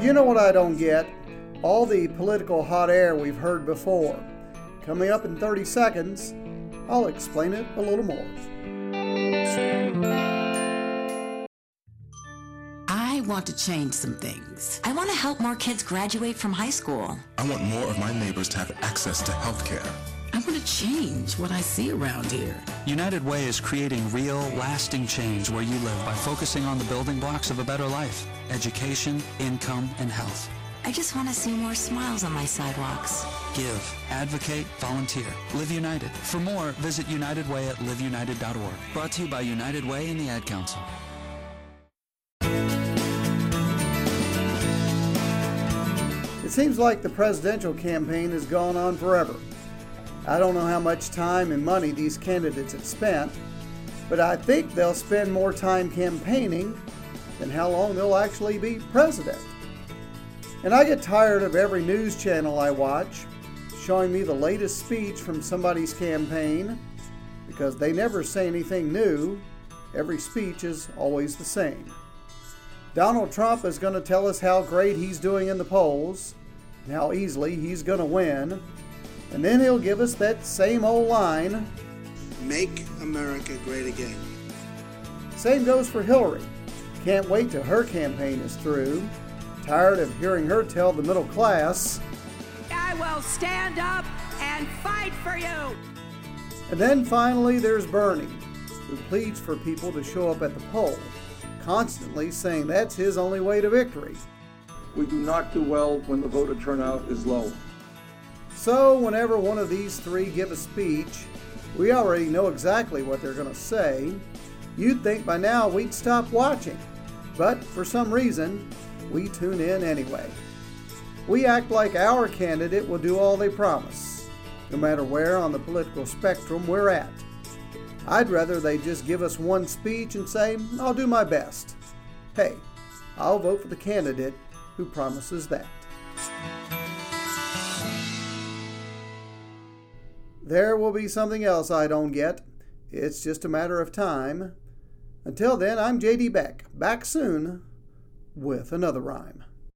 You know what I don't get? All the political hot air we've heard before. Coming up in 30 seconds, I'll explain it a little more. I want to change some things. I want to help more kids graduate from high school. I want more of my neighbors to have access to health care. I want to change what I see around here. United Way is creating real, lasting change where you live by focusing on the building blocks of a better life education, income, and health. I just want to see more smiles on my sidewalks. Give, advocate, volunteer. Live United. For more, visit United Way at liveunited.org. Brought to you by United Way and the Ad Council. It seems like the presidential campaign has gone on forever. I don't know how much time and money these candidates have spent, but I think they'll spend more time campaigning than how long they'll actually be president. And I get tired of every news channel I watch showing me the latest speech from somebody's campaign because they never say anything new. Every speech is always the same. Donald Trump is going to tell us how great he's doing in the polls and how easily he's going to win. And then he'll give us that same old line Make America Great Again. Same goes for Hillary. Can't wait till her campaign is through. Tired of hearing her tell the middle class. I will stand up and fight for you. And then finally, there's Bernie, who pleads for people to show up at the poll, constantly saying that's his only way to victory. We do not do well when the voter turnout is low. So, whenever one of these three give a speech, we already know exactly what they're going to say. You'd think by now we'd stop watching, but for some reason, we tune in anyway. We act like our candidate will do all they promise, no matter where on the political spectrum we're at. I'd rather they just give us one speech and say, I'll do my best. Hey, I'll vote for the candidate who promises that. There will be something else I don't get. It's just a matter of time. Until then, I'm JD Beck, back soon with another rhyme.